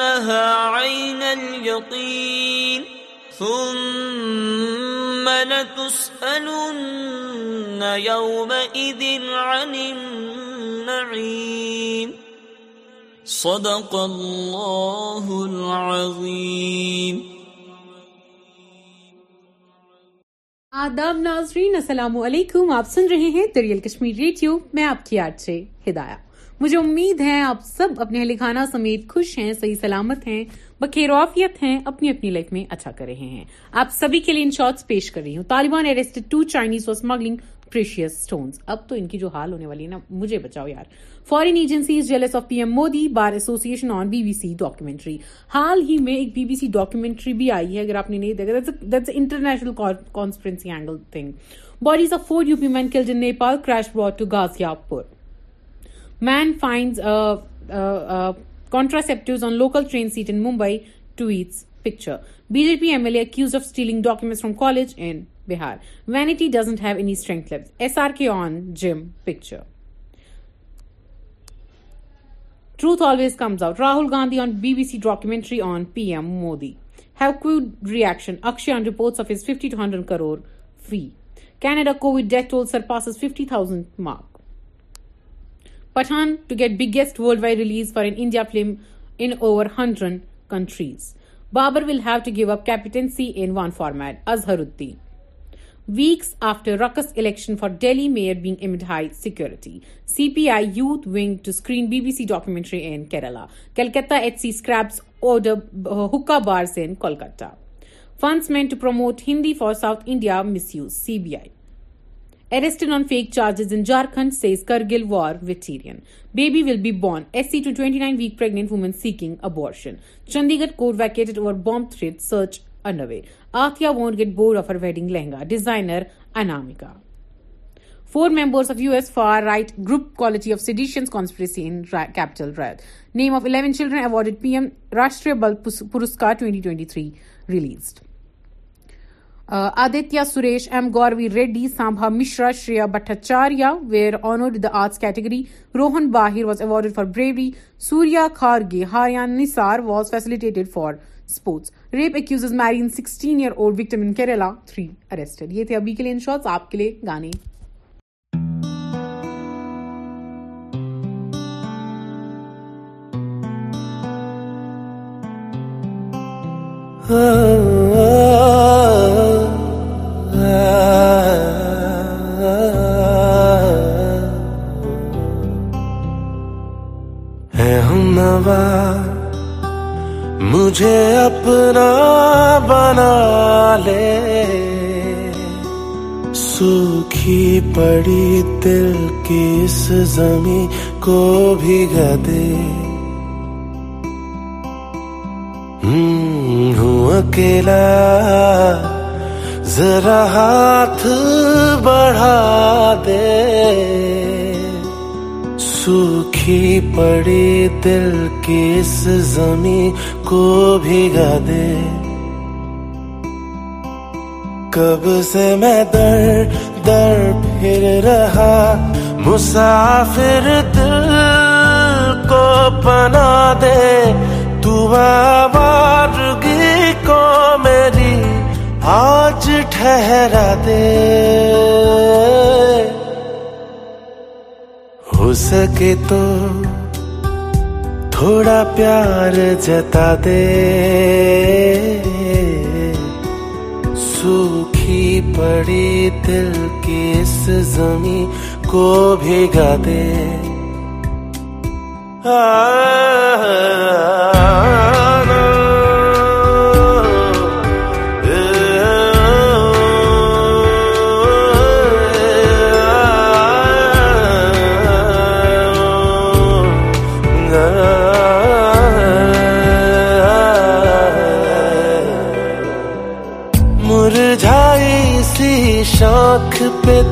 يصلونها عين اليقين ثم لتسألن يومئذ عن النعيم صدق الله العظيم آداب ناظرین السلام علیکم آپ سن رہے ہیں دریال کشمیر ریڈیو میں آپ کی آج سے ہدایات مجھے امید ہے آپ سب اپنے اہل خانہ سمیت خوش ہیں صحیح سلامت ہیں بخیر ہیں اپنی اپنی لائف میں اچھا کر رہے ہیں آپ سبھی کے لیے ان شارٹس پیش کر رہی ہوں تالیبان اریسٹ اور اسمگلنگ پریشیس اب تو ان کی جو حال ہونے والی ہے نا مجھے بچاؤ یار foreign agency jealous of P M Modi bar association on B B C documentary حال ہی میں ایک بی بی سی ڈاکومینٹری بھی آئی ہے اگر آپ نے نہیں دیکھا international angle thing bodies of four U men کل Nepal crash board to Ghazipur man فائنڈزپٹوز on local train seat in Mumbai ٹوٹس picture B J P M L accuse of steal document from college in Bihar validity doesn't have ایٹرینتھ S R K on gym picture truth always comes out Rahul Gandhi documentary on P M مواد have کشن اکش on reports of اسور فی Canada Covid death toll surpasses fifty thousand mark Pathaan to get biggest worldwide release for an India film in over 100 countries. Babur will have to give up captaincy in one format, Azharuddin. Weeks after ruckus election for Delhi mayor being amid high security, CPI youth wing to screen BBC documentary in Kerala. Calcutta HC scraps order uh, hookah bars in Kolkata. Funds meant to promote Hindi for South India misuse, CBI. Arrested on fake charges in Jharkhand says Kargil war veteran baby will be born S C to twenty nine week pregnant woman seeking abortion Chandigarh کو vacated اور bomb threat search in Athiya won gate board of are wedding lehenga designer Anamika four members of U S for right group quality of seditions کانسٹیسیت name of eleven children award P M Rash Porus released Aditya Suresh M Gauravi Reddy Mishra Shreya Bhattacharya were honoured the arts category Rohan Bahir was awarded for bravery Surya Karge Haria Nisar was facilitated for sports rape ایک marine sixteen Oh مجھے اپنا بنا لے سوکھی پڑی دل کی اس زمین کو بھی دے ہوں اکیلا ذرا ہاتھ بڑھا دے سوکھی پڑی دل کی اس زمین کو بھیگا دے کب سے میں در در پھر رہا مسافر دل کو پنا دے تو آوارگی کو میری آج ٹھہرا دے ہو سکے تو تھوڑا پیار جتا دے سوکھی پڑی دل کی اس زمین کو بھیگا دے آ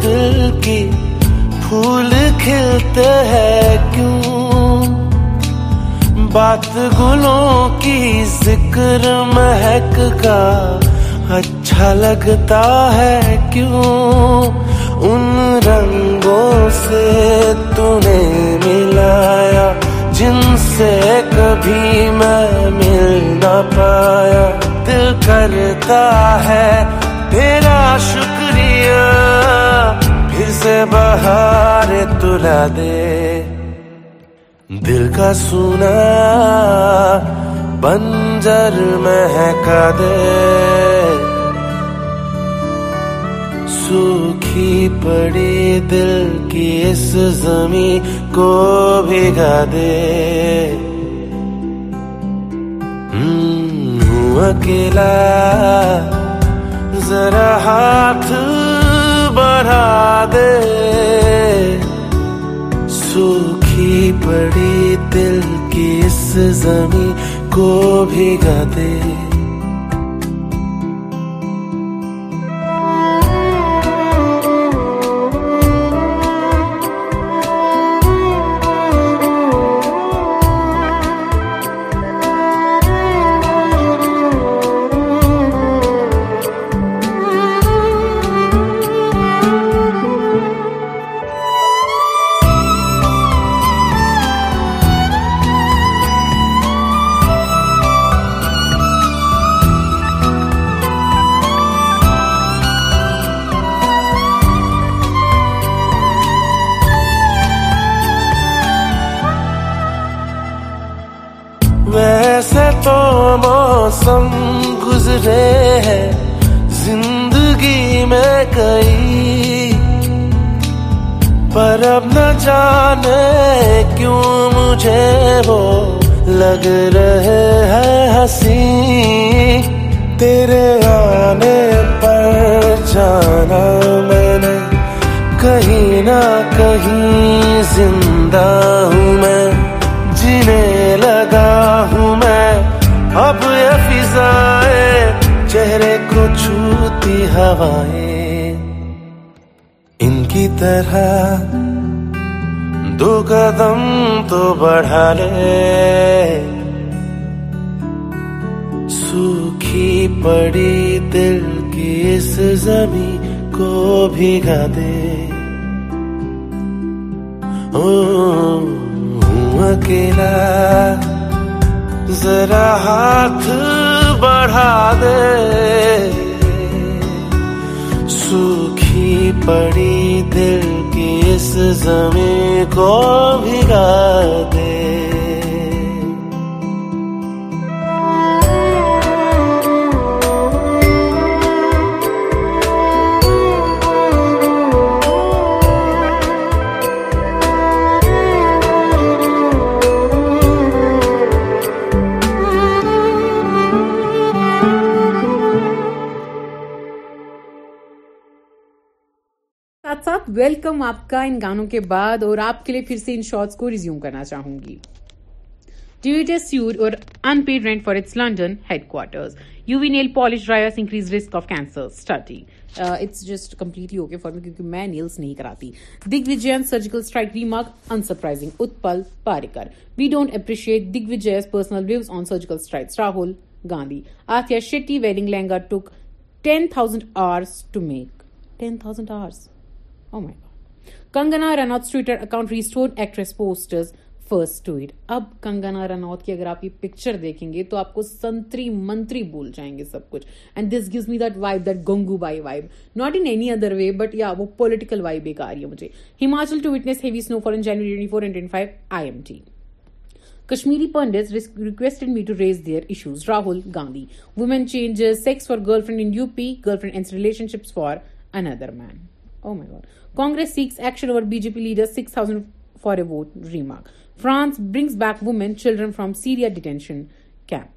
دل کی پھول کھلتے ہیں کیوں بات گلوں کی ذکر مہک کا اچھا لگتا ہے کیوں ان رنگوں سے تو نے ملایا جن سے کبھی میں مل نہ پایا دل کرتا ہے تیرا شکریہ پھر سے بہار تلا دے دل کا سونا بنجر مہکا دے سوکھی پڑی دل کی اس زمین کو بھگا دے ہوں اکیلا ذرا ہاتھ دے سوکھی پڑی دل کی اس زمین کو بھیگا دے گزرے ہیں زندگی میں کئی پر اب نہ جانے کیوں مجھے وہ لگ رہے ہیں ہنسی تیرے آنے پر جانا میں نے کہیں نہ کہیں زندہ ہوں میں جنہیں لگا ہوں میں اب یہ اب چہرے کو چھوتی ہوائیں ان کی طرح دو قدم تو بڑھا لے سوکھی پڑی دل کی اس زمین کو بھیگا دے او اکیلا ذرا ہاتھ بڑھا دے سوکھی پڑی دل کی اس زمین کو بھگا دے ویلکم آپ کا ان گانوں کے بعد اور آپ کے لیے پھر سے ان شارٹس کو ریزیوم کرنا چاہوں گی ڈیو ایٹ سیور اور unpaid rent for its London headquarters U V nail polish drivers increase risk of cancer study it's just completely okay for me کیونکہ میں نیلس نہیں کراتی دگ Vijayan surgical strike remark unsurprising Utpal Parrikar we don't appreciate دگ وجیز personal views on surgical strikes Rahul Gandhi Athiya Shetty wedding lehenga tick ten thousand hours to make ten thousand hours Oh Kangana Ranaut Twitter account restore actress posts first tweet اب کنگنا رنوت کی اگر آپ یہ picture دیکھیں گے تو آپ کو سنتری منتری بول جائیں گے سب کچھ and this gives me that vibe that Gangubai vibe not in any other way but yeah وہ پولیٹیکل وائب ایک آ رہی ہے مجھے Himachal to witness heavy snowfall in January twenty four وٹنیسالی five I M T Kashmiri Pandits requested me to raise their issues Rahul Gandhi woman change sex for girlfriend in U P girlfriend and relationships for Indore man Oh my God. Congress seeks action over BJP leader 6,000 for a vote remark. France brings back women, children from Syria detention camp.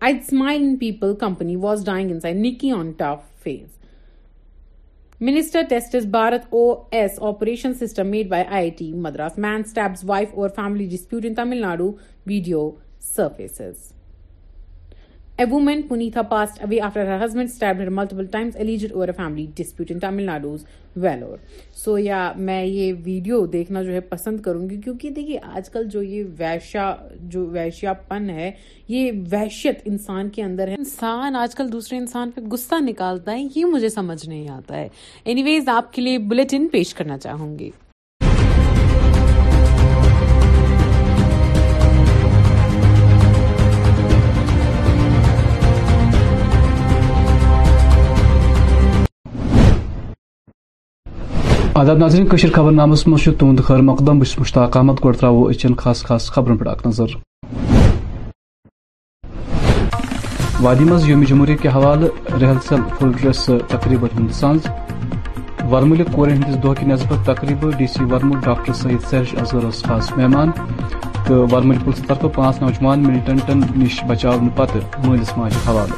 I'd smile in people company was dying inside. Nikki on tough phase. Minister tests Bharat OS operation system made by IIT Madras. Man stabs wife over family dispute in Tamil Nadu. Video surfaces. A a woman, Punitha, passed away after her her husband stabbed multiple times, alleged over family dispute in Tamil Nadu's Vellore سو یا میں یہ video دیکھنا جو ہے پسند کروں گی کیونکہ دیکھیے آج کل جو یہ جو ویشیا پن ہے یہ ویشیت انسان کے اندر ہے انسان آج کل دوسرے انسان پہ غصہ نکالتا ہے یہ مجھے سمجھ نہیں آتا ہے اینی ویز آپ کے لیے بلٹن پیش کرنا چاہوں گی آداب ناظرین کشیر خبر نامس تہد خیر مقدم بس مشتاق احمد گو ترو اچن خاص خاص خبرن پہ اخ نظر وادی مز یوم جمہوریہ کے حوالہ فل تقریب ہند سانز ورمل کور ہندس دہ کی نسبت تقریبا ڈی سی ورمل ڈاکٹر سعید سہرش اظہر خاص مہمان تو ورمل پولیس طرف پانچ نوجوان ملٹنٹن نش بچاؤ پتہ مالس ماج حوالہ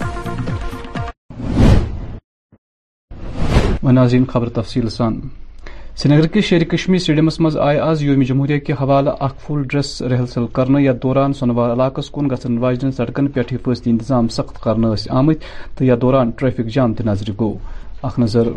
خبر تفصیل سان سری کس شیر کشمیر سٹیڈیمس مز آئے آج یوم جمہوریہ کے حوالہ اخ فل ڈریس ریہرسل کرنے یتھ دوران سنوار علاقہ کن گھن واجن سڑکن پہ حفاظتی انتظام سخت کرنے آمت تو دوران ٹریفک جام تہ نظر گو اخ نظر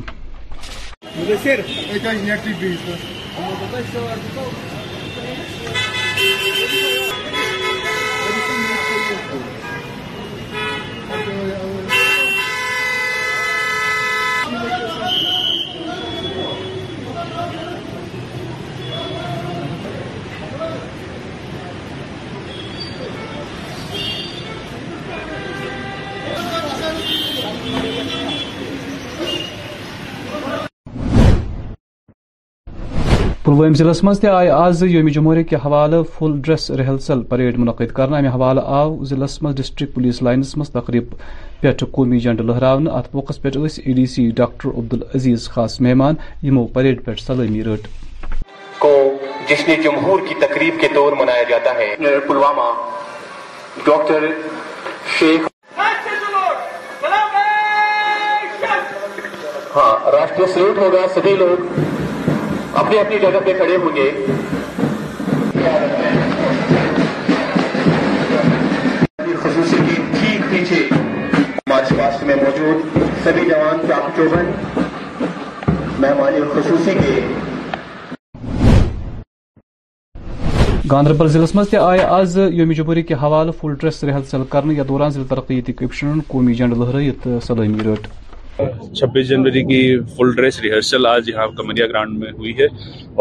پلوم ضلع مز تہ آئہ آز یوم جمہوریہ کے حوالہ فل ڈریس رہلسل پریڈ منعقد کرنا امہ حوالہ آو ضلع مز ڈسٹرک پولیس لائنس مز تقریب پہ قومی جنڈ لہرا ات موقع پہ اس A D C doctor Abdul Aziz خاص مہمان یمو پریڈ پہ سلامی رٹ کو جس جمہور کی تقریب کے طور منایا جاتا ہے پلوامہ ڈاکٹر شیخ ہاں راشٹری سلوٹ ہوگا سبھی لوگ اپنی اپنی جگہ پہ کھڑے ہوں گے خصوصی کی ٹھیک پیچھے مارچ پاسٹ میں موجود سبھی جوان چاپ چوبن مہمان خصوصی کے گاندربل ضلع مز آئے آز یوم جمہوری کے حوالہ فل ڈریس رحل سل کرنے یا دوران ضلع ترقی کپشن قومی جنڈ لہرائی سلامی رٹ چھبیس جنوری کی فل ڈریس ریہرسل آج یہاں کمریا گراؤنڈ میں ہوئی ہے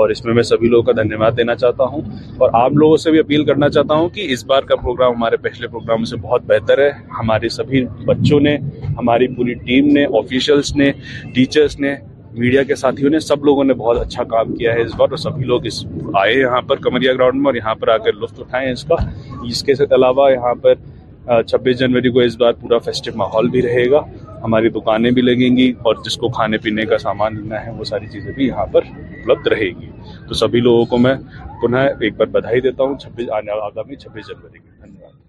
اور اس میں میں سبھی لوگوں کا دھنیہ واد دینا چاہتا ہوں اور آپ لوگوں سے بھی اپیل کرنا چاہتا ہوں کہ اس بار کا پروگرام ہمارے پچھلے پروگرام سے بہت بہتر ہے ہمارے سبھی بچوں نے ہماری پوری ٹیم نے آفیشلس نے ٹیچرس نے میڈیا کے ساتھیوں نے سب لوگوں نے بہت اچھا کام کیا ہے اس بار اور سبھی لوگ اس آئے یہاں پر کمریا گراؤنڈ میں اور یہاں پر آ کر لطف اٹھائے اس کا اس کے علاوہ یہاں پر چھبیس جنوری کو اس بار پورا فیسٹو ماحول بھی رہے گا ہماری دکانیں بھی لگیں گی اور جس کو کھانے پینے کا سامان لینا ہے وہ ساری چیزیں بھی یہاں پر اپلبدھ رہے گی تو سبھی لوگوں کو میں ایک بار بدھائی دیتا ہوں چھبیس چھبیس جنوری دھنیہ واد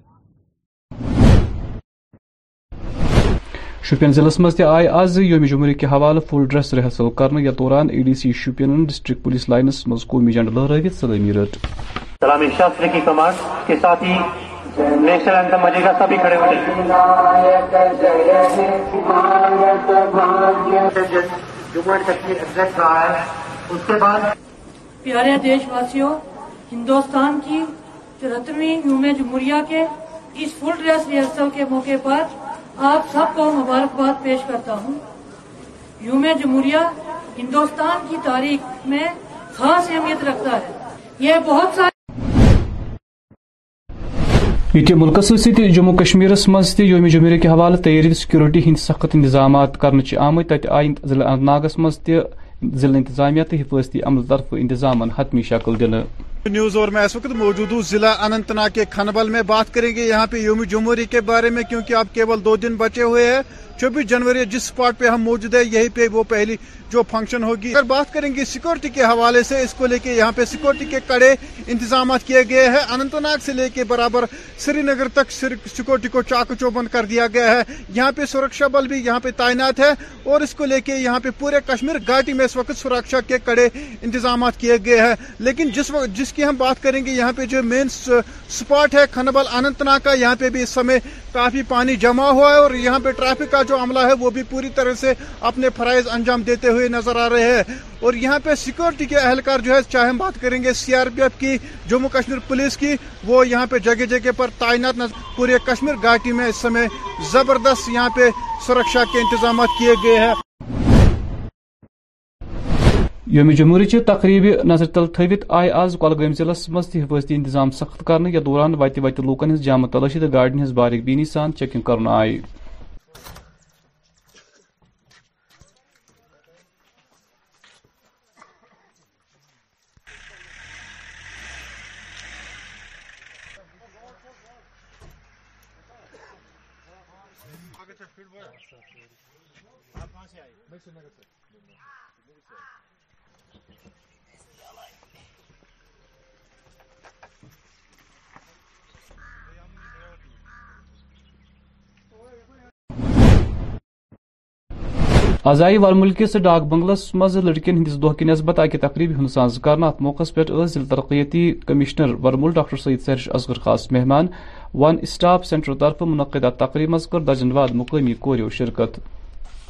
شوپین ضلع مز آئے آج یوم جمہوری کے حوالہ فل ڈریس ریحرسل کرنے یا دوران A D C Shopian district police lines مز قومی جنڈ لہرت سلامی رٹ سلامی شاستری کی کمانڈ کے ساتھ ہی سبھی کھڑے ہوا ہے اس کے بعد پیارے دیش واسیوں ہندوستان کی چوہترویں یوم جمہوریہ کے اس فل ڈریس ریہرسل کے موقع پر آپ سب کو مبارکباد پیش کرتا ہوں یوم جمہوریہ ہندوستان کی تاریخ میں خاص اہمیت رکھتا ہے یہ بہت سارے یہ ملک جموں کشمیر مز تم جمہوریہ کے حوالہ تیاری سکیورٹی ہند سخت انتظامات کرنے سے آمت تت آئی ضلع انت ناگس مس تلع تو حفاظتی عمل طرف انتظام حتمی شکل دن نیوز اور میں اس وقت موجود ہوں ضلع ناگ کے کھنبل میں بات کریں گے یہاں پہ یوم جمہوری کے بارے میں کیونکہ اب کیول دو دن بچے ہوئے ہیں چوبیس جنوری جس اسپاٹ پہ ہم موجود ہیں یہی پہ وہ پہلی جو فنکشن ہوگی اگر بات کریں گے سیکورٹی کے حوالے سے اس کو لے کے یہاں پہ سیکورٹی کے کڑے انتظامات کیے گئے ہیں اننت ناگ سے لے کے برابر سری نگر تک سیکورٹی کو چاک چو بند کر دیا گیا ہے یہاں پہ سرکشا بل بھی یہاں پہ تعینات ہے اور اس کو لے کے یہاں پہ پورے کشمیر گھاٹی میں اس وقت سرکشا کے کڑے انتظامات کیے گئے ہیں لیکن جس وقت جس کی ہم بات کریں گے یہاں پہ جو مین سپاٹ ہے کھنبل انت ناگ کا یہاں پہ بھی اس سمے کافی پانی جمع ہوا ہے اور یہاں پہ ٹریفک کا جو عملہ ہے وہ بھی پوری طرح سے اپنے فرائض انجام دیتے ہوئے نظر آ رہے ہیں اور یہاں پہ سیکورٹی کے اہلکار جو ہے چاہے ہم بات کریں گے سی آر پی ایف کی جموں کشمیر پولیس کی وہ یہاں پہ جگہ جگہ پر تعینات پورے کشمیر گھاٹی میں اس سمے زبردست یہاں پہ سرکشا کے انتظامات کیے گئے ہیں یوم جمہوری چہ تقریب نظر تل تھوت آئے آز کلگام ضلع مست تفاظی انتظام سخت کرنے یا دوران وتہ وتہ لوکن ہز جامہ تلاشی تو گاڑی باریک بینی سان چیکنگ کرنا کرے ہزائی ورس ڈاک بنگلس مز لڑکی ہندس دہ کی نسبت اکہ تقریب ہند ساز ات موقع پہ ضلع ترقیتی کمشنر ڈاکٹر سعید سیرش اصغر خاص مہمان ون اسٹاف سینٹر طرف منعقدہ تقریب مز کر درجن واد مقامی کوریو شرکت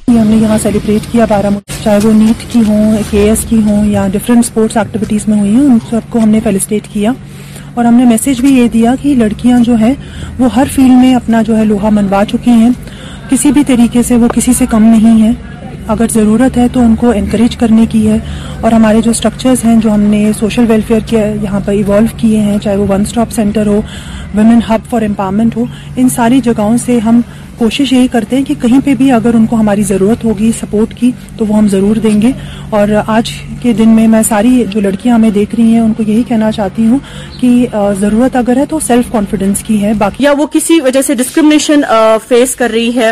جی، ہم نے یہاں سیلیبریٹ کیا بارہ چاہے وہ نیٹ کی ہوں کے ایس کی ہوں یا ڈفرینٹ اسپورٹس ایکٹیویٹیز میں ہوئی ہیں ان سب کو ہم نے فیلسٹیٹ کیا اور ہم نے میسج بھی یہ دیا کہ لڑکیاں جو ہیں وہ ہر فیلڈ میں اپنا جو ہے لوہا منوا چکی ہیں کسی بھی طریقے سے وہ کسی سے کم نہیں ہے اگر ضرورت ہے تو ان کو انکریج کرنے کی ہے اور ہمارے جو اسٹرکچرز ہیں جو ہم نے سوشل ویلفیئر کے یہاں پر ایوالو کیے ہیں چاہے وہ ون اسٹاپ سینٹر ہو ویمن ہب فار امپاورمنٹ ہو ان ساری جگہوں سے ہم کوشش یہی کرتے ہیں کہ کہیں پہ بھی اگر ان کو ہماری ضرورت ہوگی سپورٹ کی تو وہ ہم ضرور دیں گے اور آج کے دن میں میں ساری جو لڑکیاں ہمیں دیکھ رہی ہیں ان کو یہی کہنا چاہتی ہوں کہ ضرورت اگر ہے تو سیلف کانفیڈنس کی ہے باقی یا وہ کسی وجہ سے ڈسکریمنیشن فیس کر رہی ہے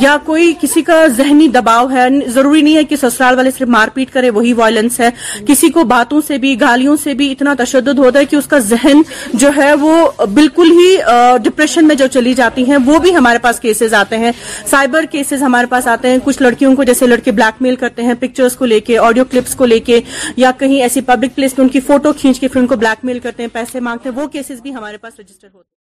یا کوئی کسی کا ذہنی دباؤ ہے ضروری نہیں ہے کہ سسرال والے صرف مار پیٹ کرے وہی وائلنس ہے کسی کو باتوں سے بھی گالیوں سے بھی اتنا تشدد ہوتا ہے کہ اس کا ذہن جو ہے وہ بالکل ہی ڈپریشن میں جو چلی جاتی ہیں وہ بھی ہمارے پاس کیسز آتے ہیں سائبر کیسز ہمارے پاس آتے ہیں کچھ لڑکیوں کو جیسے لڑکے بلیک میل کرتے ہیں پکچرز کو لے کے آڈیو کلپس کو لے کے یا کہیں ایسی پبلک پلیس میں ان کی فوٹو کھینچ کے پھر ان کو بلیک میل کرتے ہیں پیسے مانگتے ہیں وہ کیسز بھی ہمارے پاس رجسٹر ہوتے ہیں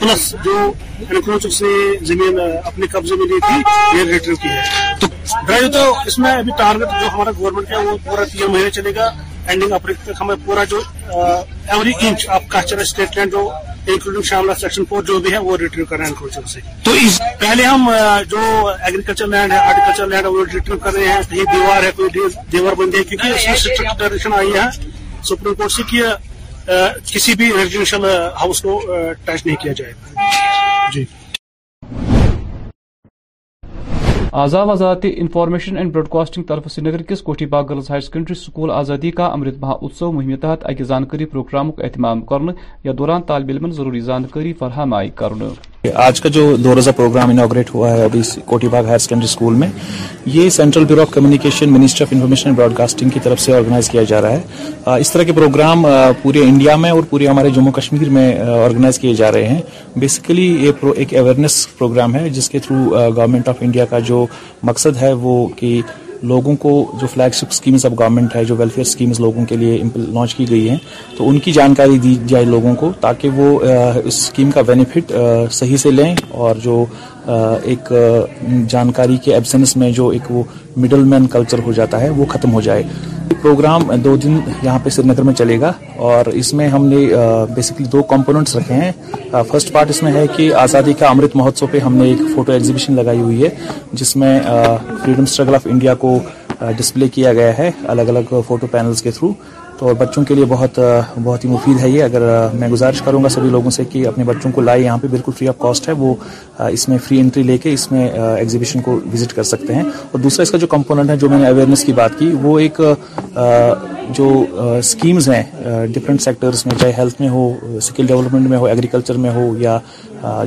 پلس جو انکروچ سے زمین اپنے قبضے میں لی تھی یہ ریٹرو کی ہے تو ڈرائیو تو اس میں ابھی ٹارگیٹ جو ہمارا گورنمنٹ کا وہ پورا تین مہینے چلے گا اینڈنگ اپریل تک ہمیں پورا جو ایوری انچ آپ کا چلا اسٹیٹ لینڈ جو انکلوڈنگ شاملہ سیکشن فور جو بھی ہے وہ ریٹریو کر رہے ہیں انکروچر سے تو اس پہلے ہم جو ایگریکلچر لینڈ ہے ہارٹیکلچر لینڈ ہے وہ ریٹریو کر رہے ہیں کہیں دیوار ہے کوئی دیوار بندی ہے کیونکہ اس میں اسٹرکٹ ڈائریکشن آئی ہے سپریم کورٹ سے کہ کسی بھی ہاؤس کو نہیں کیا جائے جی آزاد آزاد انفارمیشن اینڈ براڈ کاسٹنگ طرف سری کس Kothi Bagh girls higher secondary school آزادی کا امرت مہا اتسو مہم تحت اکہ زانکاری پروگرام اہتمام کرنے یا دوران طالب علم ضروری زانکاری فراہم آئی کرنے آج کا جو دو روزہ پروگرام انوگریٹ ہوا ہے ابھی کوٹی باغ ہائر سیکنڈری اسکول میں یہ central bureau of communication minister of information broadcasting کی طرف سے آرگنائز کیا جا رہا ہے اس طرح کے پروگرام پورے انڈیا میں اور پورے ہمارے جموں کشمیر میں آرگنائز کیے جا رہے ہیں بیسیکلی یہ ایک اویئرنیس پروگرام ہے جس کے تھرو گورنمنٹ آف انڈیا کا جو مقصد ہے وہ کہ لوگوں کو جو فلیگ شپ اسکیمس اب گورنمنٹ ہے جو ویلفیئر اسکیمز لوگوں کے لیے لانچ کی گئی ہیں تو ان کی جانکاری دی جائے لوگوں کو تاکہ وہ اس اسکیم کا بینیفٹ صحیح سے لیں اور جو ایک جانکاری کے ایبسنس میں جو ایک وہ مڈل مین کلچر ہو جاتا ہے وہ ختم ہو جائے پروگرام دو دن یہاں پہ سری نگر میں چلے گا اور اس میں ہم نے بیسکلی دو کمپوننٹس رکھے ہیں فرسٹ پارٹ اس میں ہے کہ آزادی کا امرت مہوتسو پہ ہم نے ایک فوٹو ایگزیبیشن لگائی ہوئی ہے جس میں فریڈم اسٹرگل آف انڈیا کو ڈسپلے کیا گیا ہے الگ الگ فوٹو پینلز کے تھرو تو بچوں کے لیے بہت بہت ہی مفید ہے یہ اگر میں گزارش کروں گا سبھی لوگوں سے کہ اپنے بچوں کو لائے یہاں پہ بالکل فری آف کاسٹ ہے وہ اس میں فری انٹری لے کے اس میں ایگزیبیشن کو وزٹ کر سکتے ہیں اور دوسرا اس کا جو کمپوننٹ ہے جو میں نے اویئرنیس کی بات کی وہ ایک جو اسکیمز ہیں ڈفرینٹ سیکٹرز میں چاہے ہیلتھ میں ہو اسکل ڈیولپمنٹ میں ہو ایگریکلچر میں ہو یا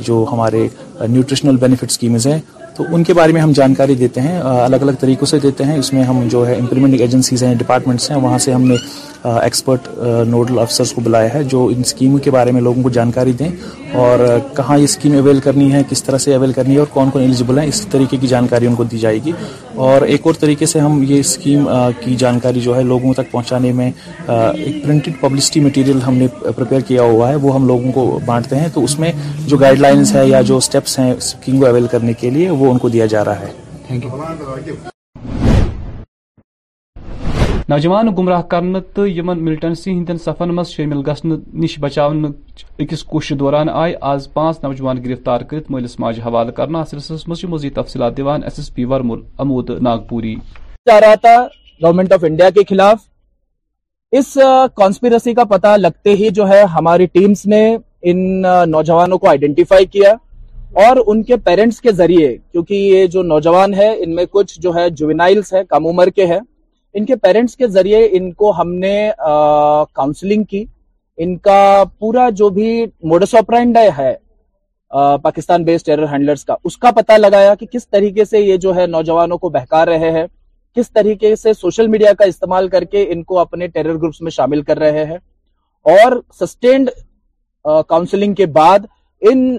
جو ہمارے نیوٹریشنل بینیفٹ اسکیمز ہیں تو ان کے بارے میں ہم جانکاری دیتے ہیں الگ الگ طریقوں سے دیتے ہیں اس میں ہم جو ہے امپلیمنٹنگ ایجنسیز ہیں ڈپارٹمنٹس ہیں وہاں سے ہم نے ایکسپرٹ نوڈل افسرس کو بلایا ہے جو ان اسکیموں کے بارے میں لوگوں کو جانکاری دیں اور کہاں یہ اسکیم اویل کرنی ہے کس طرح سے اویل کرنی ہے اور کون کون ایلیجیبل ہیں اس طریقے کی جانکاری ان کو دی جائے گی اور ایک اور طریقے سے ہم یہ اسکیم کی جانکاری جو ہے لوگوں تک پہنچانے میں ایک پرنٹڈ پبلسٹی مٹیریل ہم نے پریپئر کیا ہوا ہے وہ ہم لوگوں کو بانٹتے ہیں تو اس میں جو گائڈ لائنس ہے یا جو اسٹیپ ہیں کو اویل کرنے کے لیے وہ ان کو دیا جا رہا ہے نوجوان گمراہ کرنے تو ملٹنسی سفر مز شامل نش بچاؤن اکس کوشش دوران آئے آج پانچ نوجوان گرفتار کرت مالس ماج حوالہ کرنا سلسلس مز مزید تفصیلات دیوان S S P ورمل Amod Nagpuri جا رہا تھا گورنمنٹ آف انڈیا کے خلاف اس کانسپیرسی کا پتہ لگتے ہی جو ہے ہماری ٹیمز نے ان نوجوانوں کو آئیڈینٹیفائی کیا اور ان کے پیرنٹس کے ذریعے کیونکہ یہ جو نوجوان ہے ان میں کچھ جو ہے جوینائلس ہے کم عمر کے ہے ان کے پیرنٹس کے ذریعے ان کو ہم نے کاؤنسلنگ کی ان کا پورا جو بھی موڈس آپرائنڈ ہے پاکستان بیس ٹیرر ہینڈلرز کا اس کا پتہ لگایا کہ کس طریقے سے یہ جو ہے نوجوانوں کو بہکار رہے ہیں کس طریقے سے سوشل میڈیا کا استعمال کر کے ان کو اپنے ٹیرر گروپس میں شامل کر رہے ہیں اور سسٹینڈ کاؤنسلنگ کے بعد ان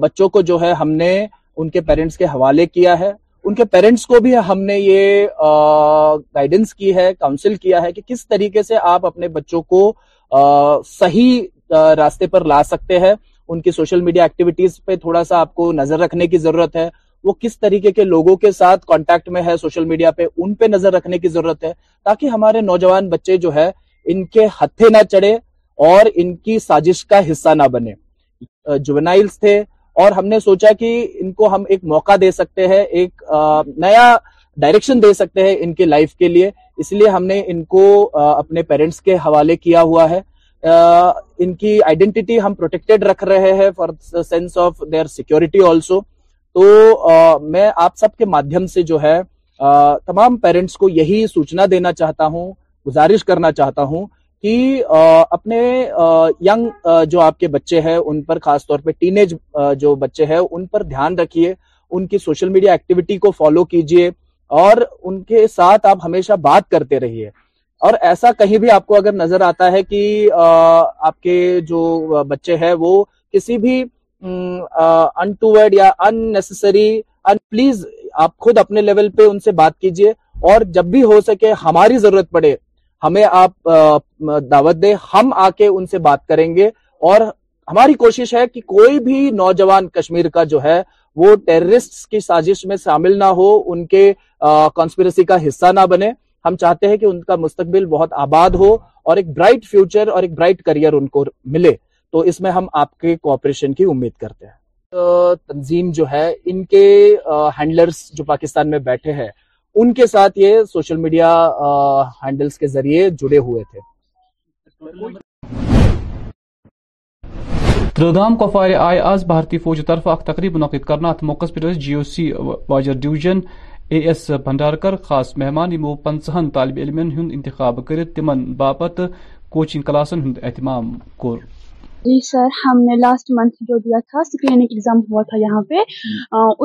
بچوں کو جو ہے ہم نے ان کے پیرنٹس کے حوالے کیا ہے ان کے پیرنٹس کو بھی ہم نے یہ گائیڈنس کی ہے کاؤنسل کیا ہے کہ کس طریقے سے آپ اپنے بچوں کو صحیح راستے پر لا سکتے ہیں ان کی سوشل میڈیا ایکٹیویٹیز پہ تھوڑا سا آپ کو نظر رکھنے کی ضرورت ہے وہ کس طریقے کے لوگوں کے ساتھ کانٹیکٹ میں ہے سوشل میڈیا پہ ان پہ نظر رکھنے کی ضرورت ہے تاکہ ہمارے نوجوان بچے جو ہے ان کے ہتھے نہ چڑھے اور ان کی سازش کا حصہ نہ بنے جائل تھے اور ہم نے سوچا کہ ان کو ہم ایک موقع دے سکتے ہیں ایک نیا ڈائریکشن دے سکتے ہیں ان کے لائف کے لیے اس لیے ہم نے ان کو اپنے پیرنٹس کے حوالے کیا ہوا ہے ان کی آئیڈینٹی ہم پروٹیکٹڈ رکھ رہے ہیں for sense of their security also تو میں آپ سب کے مادھیم سے جو ہے تمام پیرنٹس کو یہی سوچنا دینا چاہتا ہوں گزارش کرنا چاہتا ہوں کہ اپنے ینگ جو آپ کے بچے ہیں ان پر خاص طور پہ ٹین ایج جو بچے ہیں ان پر دھیان رکھیے ان کی سوشل میڈیا ایکٹیویٹی کو فالو کیجئے اور ان کے ساتھ آپ ہمیشہ بات کرتے رہیے اور ایسا کہیں بھی آپ کو اگر نظر آتا ہے کہ آپ کے جو بچے ہیں وہ کسی بھی انٹوڈ یا ان نیسسری پلیز آپ خود اپنے لیول پہ ان سے بات کیجئے اور جب بھی ہو سکے ہماری ضرورت پڑے ہمیں آپ دعوت دیں ہم آ کے ان سے بات کریں گے اور ہماری کوشش ہے کہ کوئی بھی نوجوان کشمیر کا جو ہے وہ ٹیررسٹ کی سازش میں شامل نہ ہو ان کے کانسپریسی کا حصہ نہ بنے ہم چاہتے ہیں کہ ان کا مستقبل بہت آباد ہو اور ایک برائٹ فیوچر اور ایک برائٹ کریئر ان کو ملے تو اس میں ہم آپ کے کوپریشن کی امید کرتے ہیں تنظیم جو ہے ان کے ہینڈلرس جو پاکستان میں بیٹھے ہیں ان کے ساتھ یہ سوشل میڈیا ہینڈلز کے ذریعے جڑے ہوئے تھے تردھام کپوارے آئے آز بھارتی فوج طرف اخ تقریب منعقد کرنا ات موقع پہ جی او سی واجر ڈویژن اے ایس بھنڈارکر خاص مہمان یمو پنچہن طالب علم انتخاب کرت تمن باپت کوچنگ کلاسن ہند اہتمام کور جی سر ہم نے لاسٹ منتھ جو دیا تھا اسکرین ایگزام ہوا تھا یہاں پہ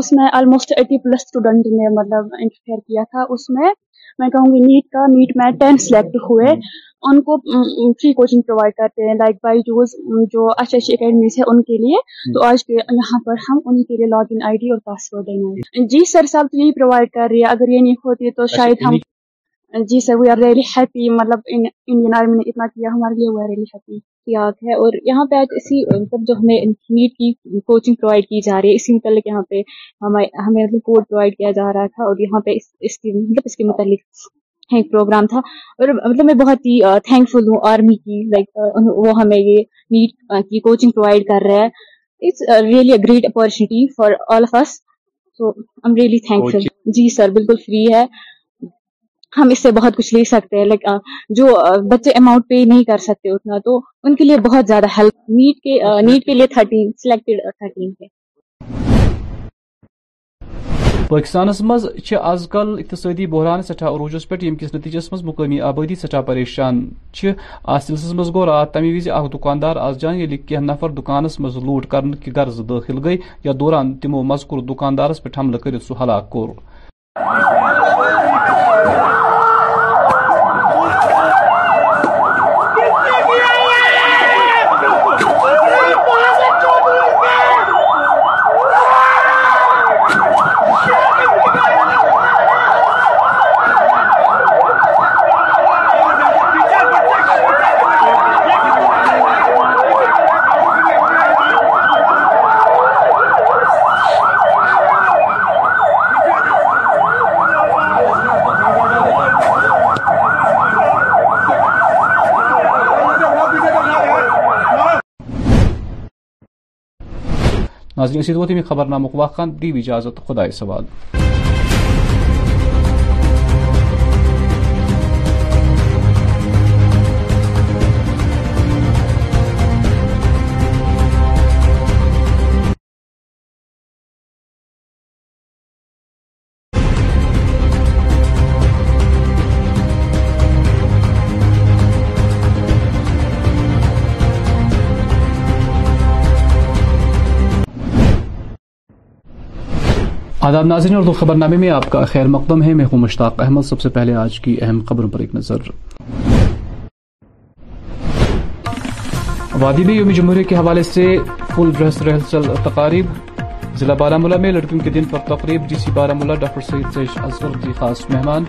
اس میں آلموسٹ ایٹی پلس اسٹوڈنٹ نے مطلب انٹرفیئر کیا تھا اس میں میں کہوں گی نیٹ کا نیٹ میں ٹین سلیکٹ ہوئے ان کو فری کوچنگ پرووائڈ کرتے ہیں لائک بائی جوز جو اچھی اچھی اکیڈمیز ہیں ان کے لیے تو آج کے یہاں پر ہم ان کے لیے لاگ ان آئی ڈی اور پاسورڈ دینا ہے جی سر سب تو یہی پرووائڈ کر رہی ہے اگر یہ نہیں ہوتی تو اچھا، شاید ہم یعنی جی sir we are really happy مطلب انڈین آرمی نے اتنا کیا ہمارے لیے وی آر ریئلی ہیپی ہے اور یہاں پہ آج اسی مطلب جو ہمیں نیٹ کی کوچنگ پرووائڈ کی جا رہی ہے اسی متعلق یہاں پہ ہمیں مطلب کوڈ پرووائڈ کیا جا رہا تھا اور یہاں پہ اس کی مطلب اس کے متعلق ایک پروگرام تھا اور مطلب میں بہت ہی تھینک فل ہوں آرمی کی لائک وہ ہمیں یہ نیٹ کی کوچنگ پرووائڈ کر رہا ہے it's really a great opportunity for all of us so am really thankful G sir بالکل فری ہے ہم اس سے بہت کچھ لے سکتے ہیں لائک جو بچے اماؤنٹ پے نہیں کر سکتے اتنا تو ان کے لیے بہت زیادہ ہیلپ نیٹ کے نیٹ کے لیے تھرٹین سلیکٹڈ تھرٹین کے پاکستانس مز آز کل اقتصادی بحران سٹھا عروجس پہ یم کس نتیجس مز مقامی آبادی سٹھا پریشان آز سلسلس مز گو رات تمہ وز اخ دکاندار آز جان یل کی نفر دکانس مز لوٹ کرن کی غرض داخل گئی یا دوران تمو مذکور دکاندارس پہ حملہ کرت سہ ہلاک کور اسدوتی میں خبر نامک واقع دی اجازت خدا سوال آداب اور دو خبر نامے میں آپ کا خیر مقدم ہے میں ہوں مشتاق احمد سب سے پہلے آج کی اہم خبروں پر ایک نظر وادی میں یوم جمہوریہ کے حوالے سے فل ڈریس ریہرسل تقاریب ضلع بارہ ملا میں لڑکیوں کے دن پر تقریب ڈی سی بارہ ملا ڈاکٹر سعید سیش اصغر کی خاص مہمان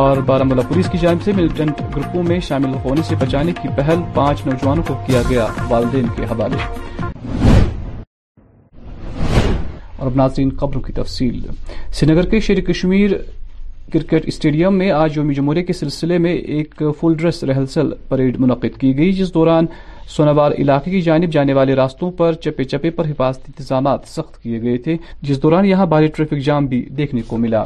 اور بارہ ملا پولیس کی جانب سے ملیٹنٹ گروپوں میں شامل ہونے سے بچانے کی پہل پانچ نوجوانوں کو کیا گیا والدین کے حوالے اور ناظرین خبروں کی تفصیل سری نگر کے شیر کشمیر کرکٹ اسٹیڈیم میں آج یوم جمہوریہ کے سلسلے میں ایک فل ڈریس ریہرسل پریڈ منعقد کی گئی جس دوران سوناوار علاقے کی جانب جانے والے راستوں پر چپے چپے پر حفاظتی انتظامات سخت کیے گئے تھے جس دوران یہاں بھاری ٹریفک جام بھی دیکھنے کو ملا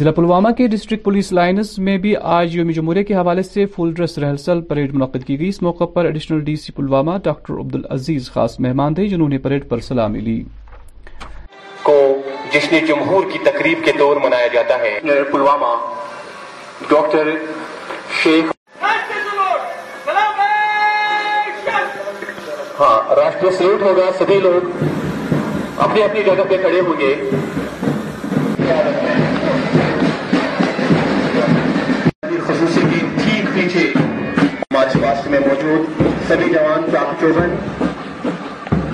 ضلع پلوامہ کے ڈسٹرکٹ پولیس لائنز میں بھی آج یوم جمہوریہ کے حوالے سے فل ڈریس ریہرسل پریڈ منعقد کی گئی اس موقع پر additional D C Pulwama doctor Abdul Aziz خاص مہمان تھے جنہوں نے پریڈ پر سلامی لی کو نے جمہور کی تقریب کے دور منایا جاتا ہے ڈاکٹر شیخ ہاں سلوٹ ہوگا سبھی لوگ اپنی اپنی جگہ پہ کھڑے ہوں گے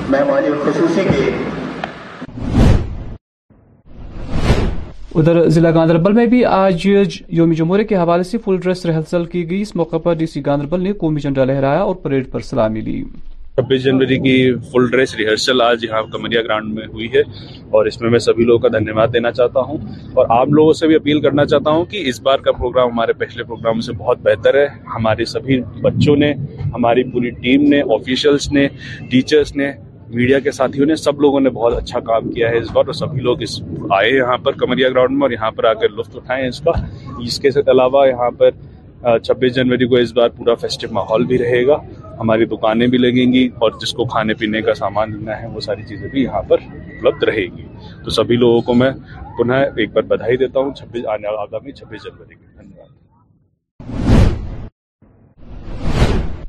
مہمان خصوصی کے ادھر ضلع گاندربل میں بھی آج یوم جمہورے کے حوالے سے فل ڈریس ریہرسل کی گئی اس موقع پر ڈی سی گاندربل نے قومی جنڈا لہرایا اور پریڈ پر سلامی لی چھبیس جنوری کی فل ڈریس ریہرسل آج یہاں کمریا گراؤنڈ میں ہوئی ہے اور اس میں میں سبھی لوگوں کا دھنیہ واد دینا چاہتا ہوں اور آپ لوگوں سے بھی اپیل کرنا چاہتا ہوں کہ اس بار کا پروگرام ہمارے پہلے سے بہت بہتر ہے ہمارے سبھی بچوں نے ہماری پوری ٹیم نے آفیشلس نے ٹیچرس نے میڈیا کے ساتھیوں نے سب لوگوں نے بہت اچھا کام کیا ہے اس بار اور سبھی لوگ اس آئے یہاں پر کمریا گراؤنڈ میں اور یہاں پر آ کر لطف اٹھائے اس کا اس کے علاوہ یہاں پر چھبیس جنوری کو اس بار پورا فیسٹو ماحول بھی رہے گا ہماری دکانیں بھی لگیں گی اور جس کو کھانے پینے کا سامان لینا ہے وہ ساری چیزیں بھی یہاں پر اپلبدھ رہے گی تو سبھی لوگوں کو میں ایک بار بدھائی دیتا ہوں چھبیس آنے آگامی چھبیس جنوری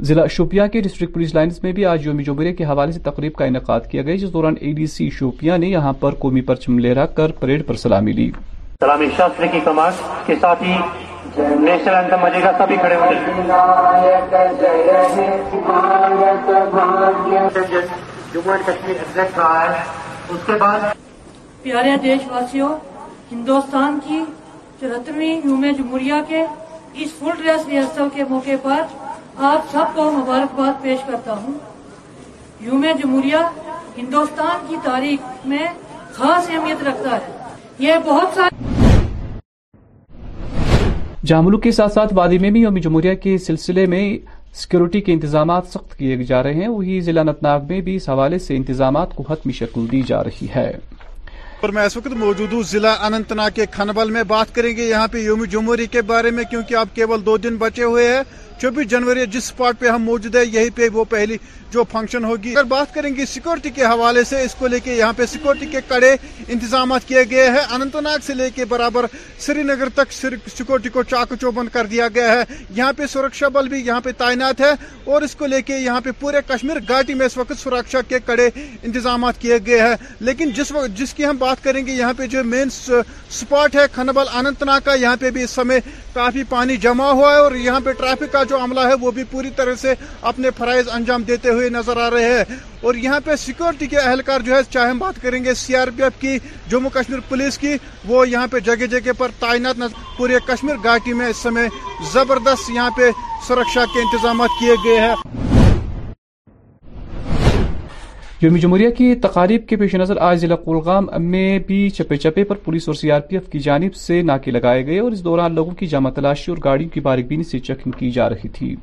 ضلع شوپیاں کے ڈسٹرکٹ پولیس لائنز میں بھی آج یوم جمہوریہ کے حوالے سے تقریب کا انعقاد کیا گیا جس دوران اے ڈی سی شوپیاں نے یہاں پر قومی پرچم لہرا کر پریڈ پر سلامی لی سلامی کے نیشنل مجھے جموں کشمیر رہا ہے اس کے بعد پیارے دیش واسیوں ہندوستان کی چوہترویں یوم جمہوریہ کے اس فل ڈریس ریہرسل کے موقع پر آپ سب کو مبارکباد پیش کرتا ہوں یوم جمہوریہ ہندوستان کی تاریخ میں خاص اہمیت رکھتا ہے یہ بہت سارے جاملو کے ساتھ ساتھ وادی میں بھی یوم جمہوریہ کے سلسلے میں سیکورٹی کے انتظامات سخت کیے جا رہے ہیں وہی ضلع انتناگ میں بھی اس حوالے سے انتظامات کو حتمی شکل دی جا رہی ہے میں اس وقت موجود ہوں ضلع انتناگ کے کھنبل میں بات کریں گے یہاں پہ یوم جمہوری کے بارے میں کیونکہ اب کیول دو دن بچے ہوئے ہیں چوبیس جنوری جس سپاٹ پہ ہم موجود ہیں یہی پہ وہ پہلی جو فنکشن ہوگی اگر بات کریں گے سیکورٹی کے حوالے سے اس کو لے کے یہاں پہ سیکورٹی کے کڑے انتظامات کیے گئے ہیں اننت ناگ سے لے کے برابر سری نگر تک سیکورٹی کو چاک چوبند کر دیا گیا ہے یہاں پہ سرکشا بل بھی یہاں پہ تعینات ہے اور اس کو لے کے یہاں پہ پورے کشمیر گاٹی میں اس وقت سرکشا کے کڑے انتظامات کیے گئے ہیں لیکن جس وقت جس کی ہم بات کریں گے یہاں پہ جو مین سپاٹ ہے کھنبل اننت ناگ کا یہاں پہ بھی اس سمے کافی پانی جمع ہوا ہے اور یہاں پہ ٹریفک کا جو عملہ ہے وہ بھی پوری طرح سے اپنے فرائض انجام دیتے ہوئے نظر آ رہے ہیں اور یہاں پہ سیکورٹی کے اہلکار جو ہے چاہے ہم بات کریں گے سی آر پی ایف کی جموں کشمیر پولیس کی وہ یہاں پہ جگہ جگہ پر تعینات پورے کشمیر گھاٹی میں اس سمے زبردست یہاں پہ سرکشا کے انتظامات کیے گئے ہیں یوم جمہوریہ کی تقاریب کے پیش نظر آج ضلع کولگام میں بھی چپے چپے پر پولیس اور سی آر پی ایف کی جانب سے ناکے لگائے گئے اور اس دوران لوگوں کی جامع تلاشی اور گاڑیوں کی بینی سے چیکنگ کی جا رہی تھی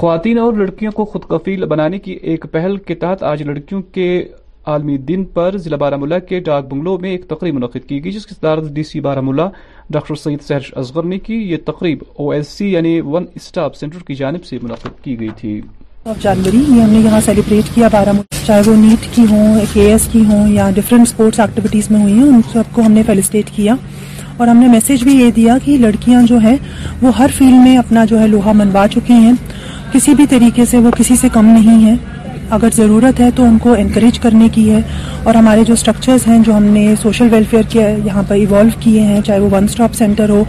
خواتین اور لڑکیوں کو خود کفیل بنانے کی ایک پہل کے تحت آج لڑکیوں کے عالمی دن پر ضلع بارہ ملا کے ڈاک بنگلو میں ایک تقریب منعقد کی گئی جس کی صدارت ڈی سی بارہ ملا ڈاکٹر سعید سہرش ازغر نے کی یہ تقریب او ایس سی یعنی ون اسٹاپ سینٹر کی جانب سے منعقد کی گئی تھی جنوری یہ ہم نے یہاں سیلیبریٹ کیا بارمولہ چاہے وہ نیٹ کی ہوں کے ایس کی ہوں یا ڈفرینٹ اسپورٹس ایکٹیویٹیز میں ہوئی ہیں ان سب کو ہم نے فیلسٹیٹ کیا اور ہم نے میسج بھی یہ دیا کہ لڑکیاں جو ہیں وہ ہر فیلڈ میں اپنا جو ہے لوہا منوا چکی ہیں کسی بھی طریقے سے وہ کسی سے کم نہیں ہے اگر ضرورت ہے تو ان کو انکریج کرنے کی ہے اور ہمارے جو اسٹرکچرز ہیں جو ہم نے سوشل ویلفیئر کے یہاں پر ایوالو کیے ہیں چاہے وہ ون اسٹاپ سینٹر ہو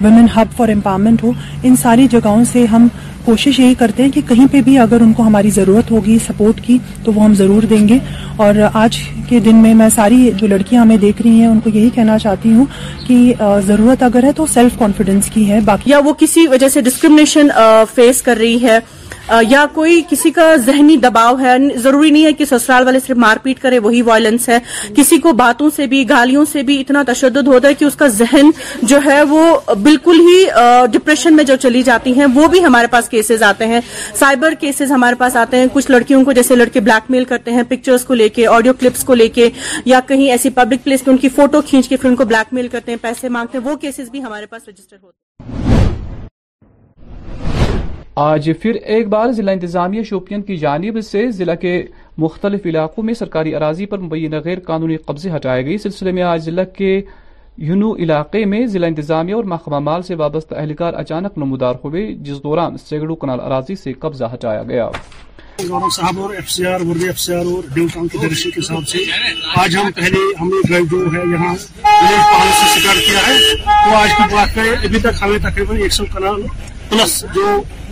ویمن ہب فار امپاورمنٹ ہو ان ساری جگہوں سے ہم کوشش یہی کرتے ہیں کہ کہیں پہ بھی اگر ان کو ہماری ضرورت ہوگی سپورٹ کی تو وہ ہم ضرور دیں گے اور آج کے دن میں میں ساری جو لڑکیاں ہمیں دیکھ رہی ہیں ان کو یہی کہنا چاہتی ہوں کہ ضرورت اگر ہے تو سیلف کانفیڈینس کی ہے باقی یا وہ کسی وجہ سے ڈسکریمنیشن فیس کر رہی ہے یا کوئی کسی کا ذہنی دباؤ ہے ضروری نہیں ہے کہ سسرال والے صرف مار پیٹ کرے وہی وائلنس ہے کسی کو باتوں سے بھی گالیوں سے بھی اتنا تشدد ہوتا ہے کہ اس کا ذہن جو ہے وہ بالکل ہی ڈپریشن میں جو چلی جاتی ہیں وہ بھی ہمارے پاس کیسز کیسز آتے ہیں سائبر ہمارے پاس آتے ہیں کچھ لڑکیوں کو جیسے لڑکے بلیک میل کرتے ہیں پکچرز کو لے کے آڈیو کلپس کو لے کے یا کہیں ایسی پبلک پلیس میں ان کی فوٹو کھینچ کے پھر ان کو بلیک میل کرتے ہیں پیسے مانگتے ہیں وہ کیسز بھی ہمارے پاس رجسٹر ہوتے ہیں آج پھر ایک بار ضلع انتظامیہ شوپین کی جانب سے ضلع کے مختلف علاقوں میں سرکاری اراضی پر مبینہ غیر قانونی قبضے ہٹائے گئی سلسلے میں آج کے یونو علاقے میں ضلع انتظامیہ اور محکمہ مال سے وابستہ اہلکار اچانک نمودار ہوئے جس دوران سیگڑو کنال اراضی سے قبضہ ہٹایا گیا صاحب اور ایف سی آر وردی ایف سی آر اور ڈیو ٹاؤن کے درشی کے حساب سے آج ہم پہلے ہم نے ڈرائیو جو ہے یہاں پہلے پہاڑوں سے شکار کیا ہے تو آج کی بات کریں ابھی تک ہمیں تقریباً ایک سو کنال پلس جو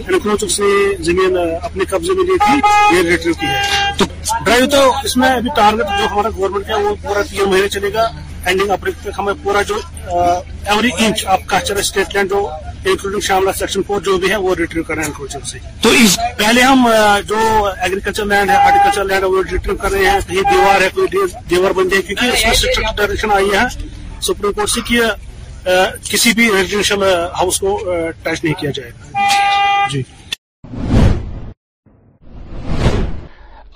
انکروچرس سے زمین اپنے قبضے میں لی تھی یہ ریٹریو کی ہے تو ڈرائیو تو اس میں ابھی ٹارگٹ جو ہمارا گورنمنٹ کا وہ پورا تین مہینے چلے گا اینڈنگ اپریل تک ہمیں پورا جو ایوری انچ آپ کا چلے اسٹیٹ لینڈ جو انکلوڈنگ شاملہ سیکشن فور جو بھی ہے وہ ریٹریو کر رہے ہیں انکروچر سے تو اس پہلے ہم جو ایگریکلچر لینڈ ہے ہارٹیکلچر لینڈ ہے وہ ریٹریو کر رہے ہیں کہیں دیوار ہے کوئی دیوار بن جائے کیونکہ اس میں ڈائریکشن آئی ہے سپریم کورٹ سے کہ کسی بھی ہاؤس کو نہیں کیا جائے گا جی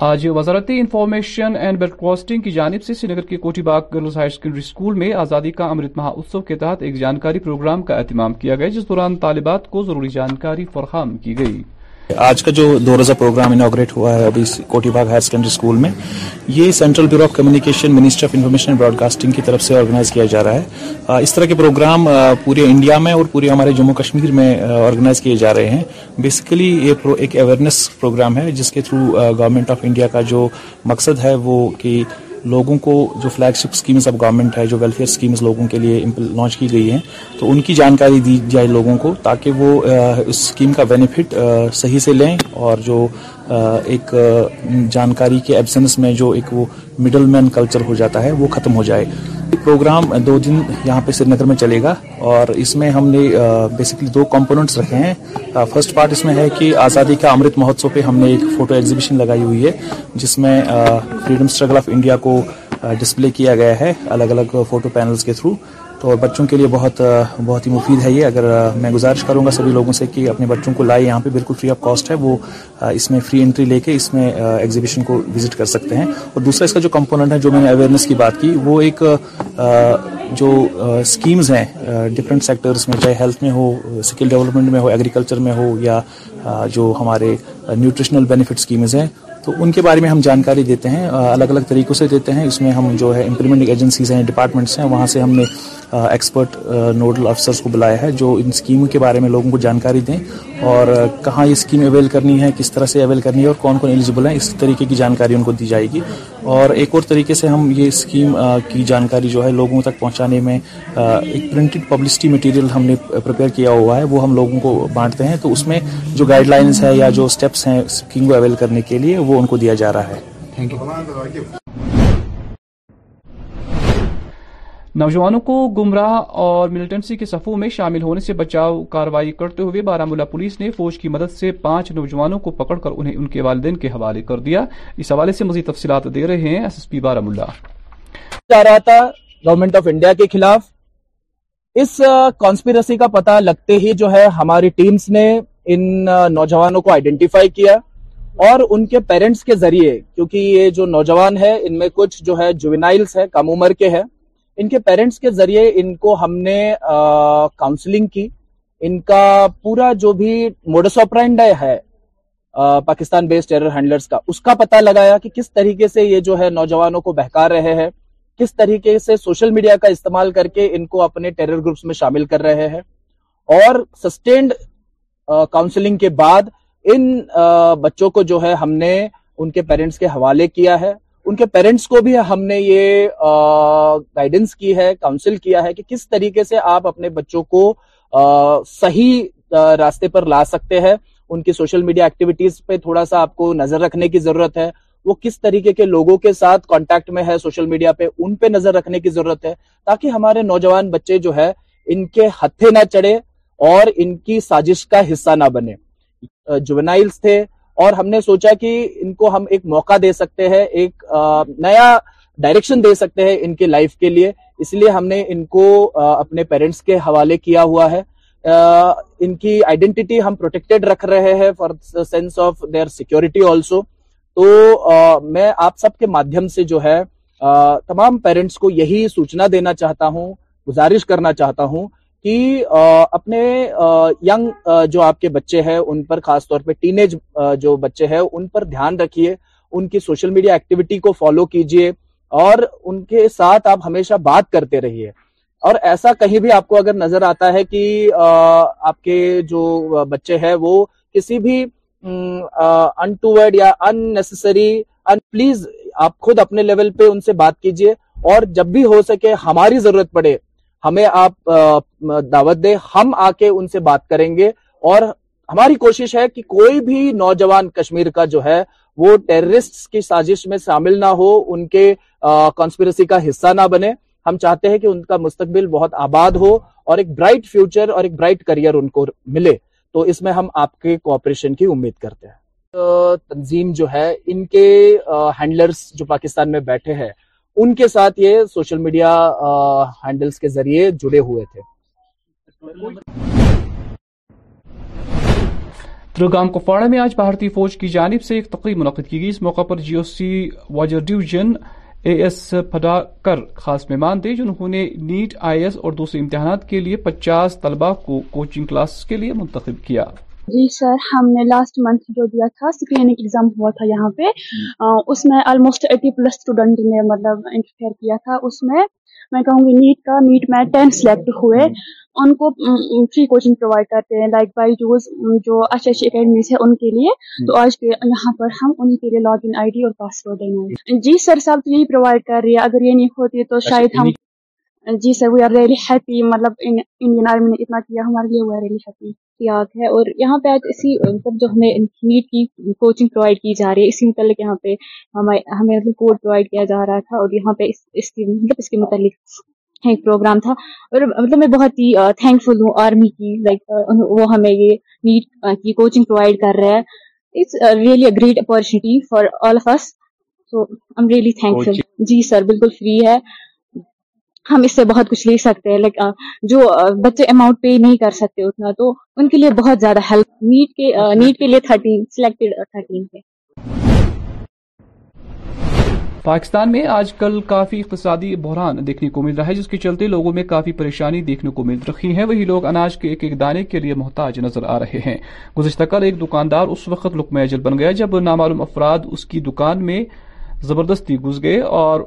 آج وزارتی انفارمیشن اینڈ بیڈ کاسٹنگ کی جانب سے سری نگر کے Kothi Bagh girls higher secondary school میں آزادی کا امرت مہا اتسو کے تحت ایک جانکاری پروگرام کا اہتمام کیا گیا جس دوران طالبات کو ضروری جانکاری فراہم کی گئی آج کا جو دو روزہ پروگرام انوگریٹ ہوا ہے ابھی کوٹی باغ ہائر سیکنڈری اسکول میں یہ central bureau of communication minister of information broadcasting کی طرف سے آرگنائز کیا جا رہا ہے اس طرح کے پروگرام پورے انڈیا میں اور پورے ہمارے جموں کشمیر میں آرگنائز کیے جا رہے ہیں بیسیکلی یہ ایک اویئرنیس پروگرام ہے جس کے تھرو گورنمنٹ آف انڈیا کا جو مقصد ہے وہ کہ لوگوں کو جو فلیگ شپ اسکیمز اب گورنمنٹ ہے جو ویلفیئر اسکیمز لوگوں کے لیے لانچ کی گئی ہیں تو ان کی جانکاری دی جائے لوگوں کو تاکہ وہ اس اسکیم کا بینیفٹ صحیح سے لیں اور جو ایک جانکاری کے ایبسنس میں جو ایک وہ مڈل مین کلچر ہو جاتا ہے وہ ختم ہو جائے پروگرام دو دن یہاں پہ سری نگر میں چلے گا اور اس میں ہم نے بیسکلی دو کمپوننٹس رکھے ہیں فرسٹ پارٹ اس میں ہے کہ آزادی کا امرت مہوتسو پہ ہم نے ایک فوٹو ایگزیبیشن لگائی ہوئی ہے جس میں فریڈم اسٹرگل آف انڈیا کو ڈسپلے کیا گیا ہے الگ الگ فوٹو پینلز کے تھرو تو بچوں کے لیے بہت بہت ہی مفید ہے یہ اگر میں گزارش کروں گا سبھی لوگوں سے کہ اپنے بچوں کو لائے یہاں پہ بالکل فری آف کاسٹ ہے وہ اس میں فری انٹری لے کے اس میں ایگزیبیشن کو وزٹ کر سکتے ہیں اور دوسرا اس کا جو کمپوننٹ ہے جو میں نے اویئرنیس کی بات کی وہ ایک جو اسکیمز ہیں ڈفرینٹ سیکٹرس میں چاہے ہیلتھ میں ہو اسکل ڈیولپمنٹ میں ہو ایگریکلچر میں ہو یا جو ہمارے نیوٹریشنل بینیفٹ اسکیمز ہیں تو ان کے بارے میں ہم جانکاری دیتے ہیں الگ الگ طریقوں سے دیتے ہیں اس میں ہم جو ہے امپلیمنٹنگ ایجنسیز ہیں ڈپارٹمنٹس ہیں وہاں سے ہم نے ایکسپرٹ نوڈل افسرس کو بلایا ہے جو ان اسکیموں کے بارے میں لوگوں کو جانکاری دیں اور کہاں یہ اسکیم اویل کرنی ہے کس طرح سے اویل کرنی ہے اور کون کون ایلیجبل ہیں اس طریقے کی جانکاری ان کو دی جائے گی اور ایک اور طریقے سے ہم یہ اسکیم کی جانکاری جو ہے لوگوں تک پہنچانے میں ایک پرنٹڈ پبلسٹی مٹیریل ہم نے پریپیئر کیا ہوا ہے وہ ہم لوگوں کو بانٹتے ہیں تو اس میں جو گائیڈ لائنس ہے یا جو اسٹیپس ہیں اسکیم کو اویل کرنے کے لیے وہ وہ ان کو دیا جا رہا ہے نوجوانوں کو گمراہ اور ملٹنسی کے صفوں میں شامل ہونے سے بچاؤ کاروائی کرتے ہوئے بارہمولہ پولیس نے فوج کی مدد سے پانچ نوجوانوں کو پکڑ کر انہیں ان کے والدین کے حوالے کر دیا اس حوالے سے مزید تفصیلات دے رہے ہیں ایس ایس پی بارہ جا رہا تھا گورنمنٹ آف انڈیا کے خلاف اس کانسپیرسی کا پتہ لگتے ہی جو ہے ہماری ٹیمز نے ان نوجوانوں کو آئیڈنٹیفائی کیا اور ان کے پیرنٹس کے ذریعے کیونکہ یہ جو نوجوان ہے ان میں کچھ جو ہے ہیں کم عمر کے ہیں ان کے پیرنٹس کے ذریعے ان کو ہم نے کاؤنسلنگ کی ان کا پورا جو بھی موڈس آپرائنڈا ہے پاکستان بیس ٹیرر ہینڈلرز کا اس کا پتہ لگایا کہ کس طریقے سے یہ جو ہے نوجوانوں کو بہکا رہے ہیں کس طریقے سے سوشل میڈیا کا استعمال کر کے ان کو اپنے ٹیرر گروپس میں شامل کر رہے ہیں اور سسٹینڈ کاؤنسلنگ کے بعد ان بچوں کو جو ہے ہم نے ان کے پیرنٹس کے حوالے کیا ہے ان کے پیرنٹس کو بھی ہم نے یہ گائیڈنس کی ہے کاؤنسل کیا ہے کہ کس طریقے سے آپ اپنے بچوں کو صحیح راستے پر لا سکتے ہیں ان کی سوشل میڈیا ایکٹیویٹیز پہ تھوڑا سا آپ کو نظر رکھنے کی ضرورت ہے وہ کس طریقے کے لوگوں کے ساتھ کانٹیکٹ میں ہے سوشل میڈیا پہ ان پہ نظر رکھنے کی ضرورت ہے تاکہ ہمارے نوجوان بچے جو ہے ان کے ہتھے نہ چڑھے اور ان کی سازش کا حصہ نہ بنے تھے اور ہم نے سوچا کہ ان کو ہم ایک موقع دے سکتے ہیں ایک نیا ڈائریکشن دے سکتے ہیں ان کے لائف کے لیے اس لیے ہم نے ان کو اپنے پیرنٹس کے حوالے کیا ہوا ہے ان کی آئیڈینٹی ہم پروٹیکٹڈ رکھ رہے ہیں for sense of their security also تو میں آپ سب کے مادھیم سے جو ہے تمام پیرنٹس کو یہی سوچنا دینا چاہتا ہوں گزارش کرنا چاہتا ہوں کہ اپنے ینگ جو آپ کے بچے ہیں ان پر خاص طور پہ ٹین ایج جو بچے ہیں ان پر دھیان رکھیے ان کی سوشل میڈیا ایکٹیویٹی کو فالو کیجیے اور ان کے ساتھ آپ ہمیشہ بات کرتے رہیے اور ایسا کہیں بھی آپ کو اگر نظر آتا ہے کہ آپ کے جو بچے ہیں وہ کسی بھی انٹوڈ یا ان نیسسری پلیز آپ خود اپنے لیول پہ ان سے بات کیجیے اور جب بھی ہو سکے ہماری ضرورت پڑے ہمیں آپ دعوت دے ہم آ کے ان سے بات کریں گے اور ہماری کوشش ہے کہ کوئی بھی نوجوان کشمیر کا جو ہے وہ ٹیررسٹ کی سازش میں شامل نہ ہو ان کے کانسپیرسی کا حصہ نہ بنے ہم چاہتے ہیں کہ ان کا مستقبل بہت آباد ہو اور ایک برائٹ فیوچر اور ایک برائٹ کریئر ان کو ملے تو اس میں ہم آپ کے کوپریشن کی امید کرتے ہیں تنظیم جو ہے ان کے ہینڈلرز جو پاکستان میں بیٹھے ہیں ان کے ساتھ یہ سوشل میڈیا ہینڈلز کے ذریعے جڑے ہوئے تھے ترگام کپواڑہ میں آج بھارتی فوج کی جانب سے ایک تقریب منعقد کی گئی اس موقع پر جی او سی واجر ڈویژن اے ایس کر خاص مہمان تھے نیٹ آئی ایس اور دوسرے امتحانات کے لیے پچاس طلبہ کو کوچنگ کلاس کے لیے منتخب کیا جی سر ہم نے لاسٹ منتھ جو دیا تھا سکرینک ایگزام ہوا تھا یہاں پہ اس میں آلموسٹ ایٹی پلس اسٹوڈنٹ نے مطلب انٹرفیئر کیا تھا اس میں میں کہوں گی نیٹ کا نیٹ میں ٹین سلیکٹ ہوئے ان کو فری کوچنگ پرووائڈ کرتے ہیں لائک بائی جوز جو اچھے اچھی اکیڈمیز ہیں ان کے لیے تو آج کے یہاں پر ہم انہیں لاگ ان آئی ڈی اور پاسورڈ دیں گے جی سر سب یہی پرووائڈ کر رہی ہے اگر یہ نہیں ہوتی تو اچھا، شاید ہم یعنی جی sir we are really happy مطلب انڈین آرمی نے اتنا کیا ہمارے لیے ہیپی ہے اور یہاں پہ آج اسی مطلب جو ہمیں نیٹ کی کوچنگ پرووائڈ کی جا رہی ہے اسی متعلق یہاں پہ ہمیں ہمیں کورس پرووائڈ کیا جا رہا تھا اور یہاں پہ اس کی مطلب اس کے متعلق ایک پروگرام تھا اور مطلب میں بہت ہی تھینک فل ہوں آرمی کی لائک وہ ہمیں یہ نیٹ کی کوچنگ پرووائڈ کر رہا ہے it's really a great opportunity for all of us am really thankful G sir بالکل فری ہے ہم اس سے بہت کچھ لے سکتے ہیں جو بچے اماؤنٹ پے نہیں کر سکتے اتنا تو ان کے کے کے لیے لیے بہت زیادہ help net net thirteen thirteen selected Pakistan میں آج کل کافی اقتصادی بحران دیکھنے کو مل رہا ہے جس کے چلتے لوگوں میں کافی پریشانی دیکھنے کو مل رہی ہے وہی لوگ اناج کے ایک ایک دانے کے لیے محتاج نظر آ رہے ہیں گزشتہ کل ایک دکاندار اس وقت لکم اجل بن گیا جب نامعلوم افراد اس کی دکان میں زبردستی گز گئے اور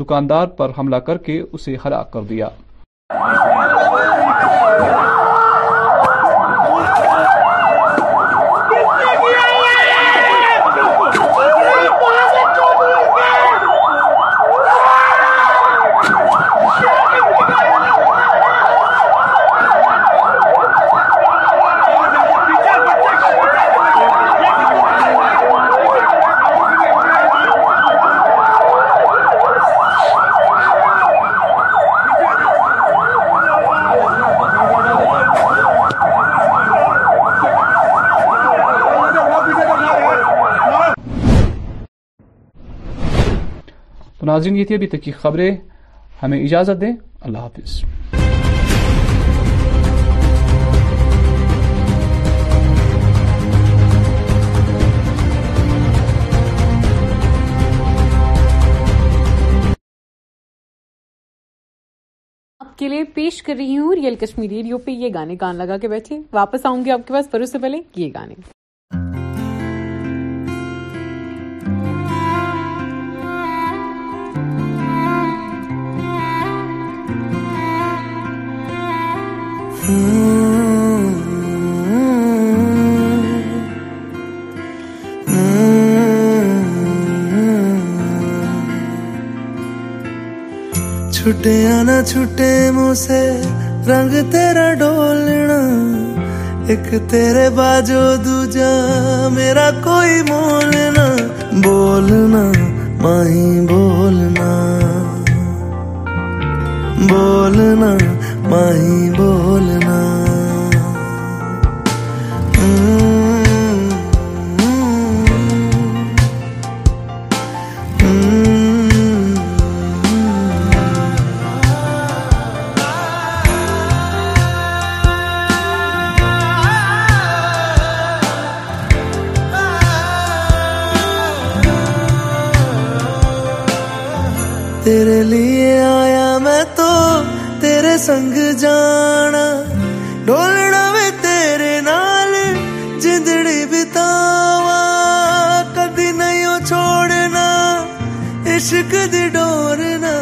دکاندار پر حملہ کر کے اسے ہلاک کر دیا ناظرین یہ تھی ابھی تک کی خبریں ہمیں اجازت دیں اللہ حافظ کے لیے پیش کر رہی ہوں ریئل کشمیری ریو پہ یہ گانے کان لگا کے بیٹھے واپس آؤں گی آپ کے پاس اس سے پہلے یہ گانے چھٹے آنا چھوٹے موسے رنگ تیرا ڈولنا ایک تیرے باجو دوجا میرا کوئی مولنا بولنا ماہی بولنا بولنا ماہی بولنا تیرے لیے آیا میں تو تیرے سنگ جانا ڈولنا وے تیرے نال جندڑی بتاوا کدی نہیں چھوڑنا عشق دی ڈورنا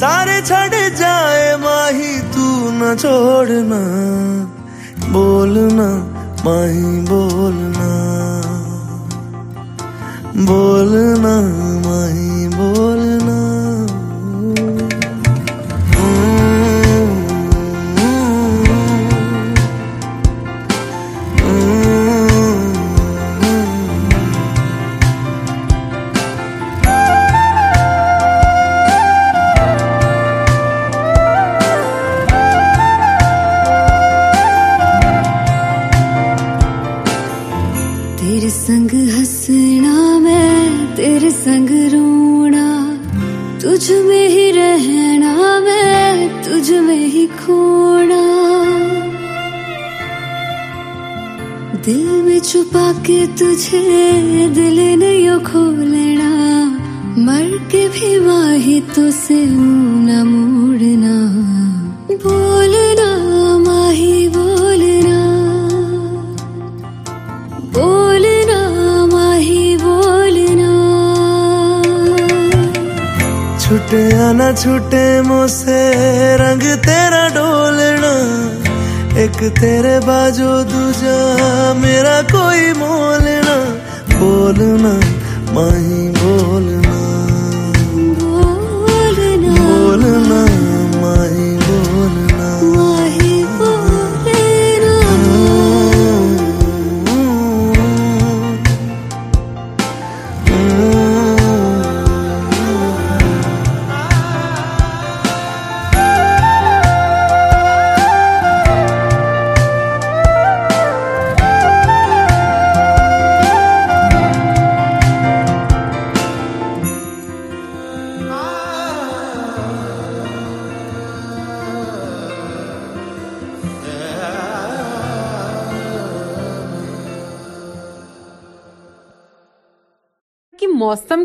سارے چھڑ جائے ماہی تو نہ چھوڑنا بولنا ماہی بولنا بولنا ماہی بولنا چھوٹے موسے رنگ تیرا ڈولنا ایک تیرے باجو دوجا میرا کوئی مولنا بولنا ماہی بولنا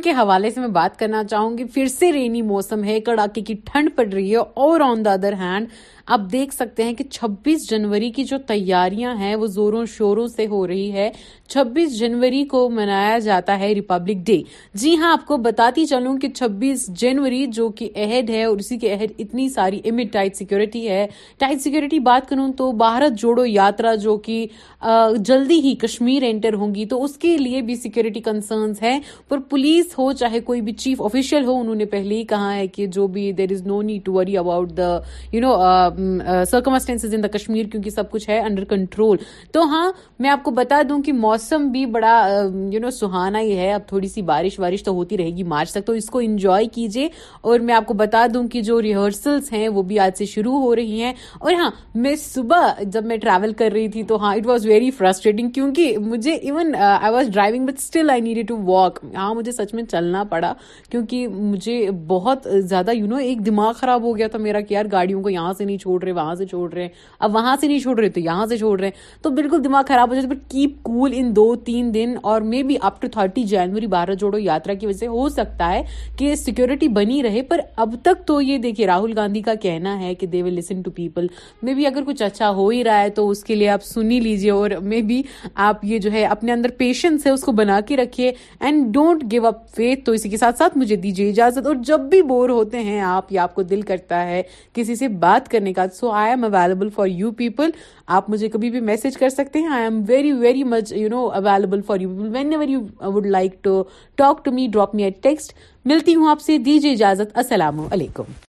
کے حوالے سے میں بات کرنا چاہوں گی پھر سے رینی موسم ہے کڑاکے کی ٹھنڈ پڑ رہی ہے اور آن دا ادر ہینڈ آپ دیکھ سکتے ہیں کہ چھبیس جنوری کی جو تیاریاں ہیں وہ زوروں شوروں سے ہو رہی ہے چھبیس جنوری کو منایا جاتا ہے ریپبلک ڈے جی ہاں آپ کو بتاتی چلوں کہ چھبیس جنوری جو کہ عہد ہے اور اسی کے عہد اتنی ساری امر ٹائٹ سیکورٹی ہے ٹائٹ سیکورٹی بات کروں تو بھارت جوڑو یاترا جو کہ جلدی ہی کشمیر انٹر ہوں گی تو اس کے لیے بھی سیکورٹی کنسرنس ہے پر پولیس ہو چاہے کوئی بھی چیف آفیشل ہو انہوں نے پہلے ہی کہا ہے کہ جو بھی there is no need to worry about the you know circumstance in the Kashmir کیونکہ سب کچھ ہے انڈر کنٹرول تو ہاں میں آپ کو بتا دوں کہ موسم بھی بڑا یو نو سہانا ہی ہے اب تھوڑی سی بارش وارش تو ہوتی رہے گی مارچ تک تو اس کو انجوائے کیجیے اور میں آپ کو بتا دوں کہ جو ریہرسلس ہیں وہ بھی آج سے شروع ہو رہی ہیں اور ہاں میں صبح جب میں ٹریول کر رہی تھی تو ہاں ہاں it was was very frustrating کیونکہ مجھے uh, ہاں، مجھے even I I driving but still need to walk سچ میں چلنا پڑا کیونکہ مجھے بہت زیادہ یو نو ایک دماغ خراب ہو گیا تھا میرا کہ یار گاڑیوں کو یہاں سے نہیں چھوڑ رہے وہاں سے چھوڑ رہے ہیں اب وہاں سے نہیں چھوڑ رہے تو یہاں سے چھوڑ رہے ہیں تو بالکل دماغ خراب ہو جاتا بٹ کول ان دو تین دن اور مے اچھا لیے آپ یہ جو ہے اپنے اندر پیشنس ہے اس کو بنا کے رکھیے and don't give up faith تو اسی کے ساتھ مجھے دیجیے اجازت اور جب بھی بور ہوتے ہیں آپ یا آپ کو دل کرتا ہے کسی سے بات کرنے کا so I am available for you people آپ مجھے کبھی بھی میسج کر سکتے ہیں I am very very much you know available for you whenever you would like to talk to me drop me at text ملتی ہوں آپ سے دیجیے اجازت السلام علیکم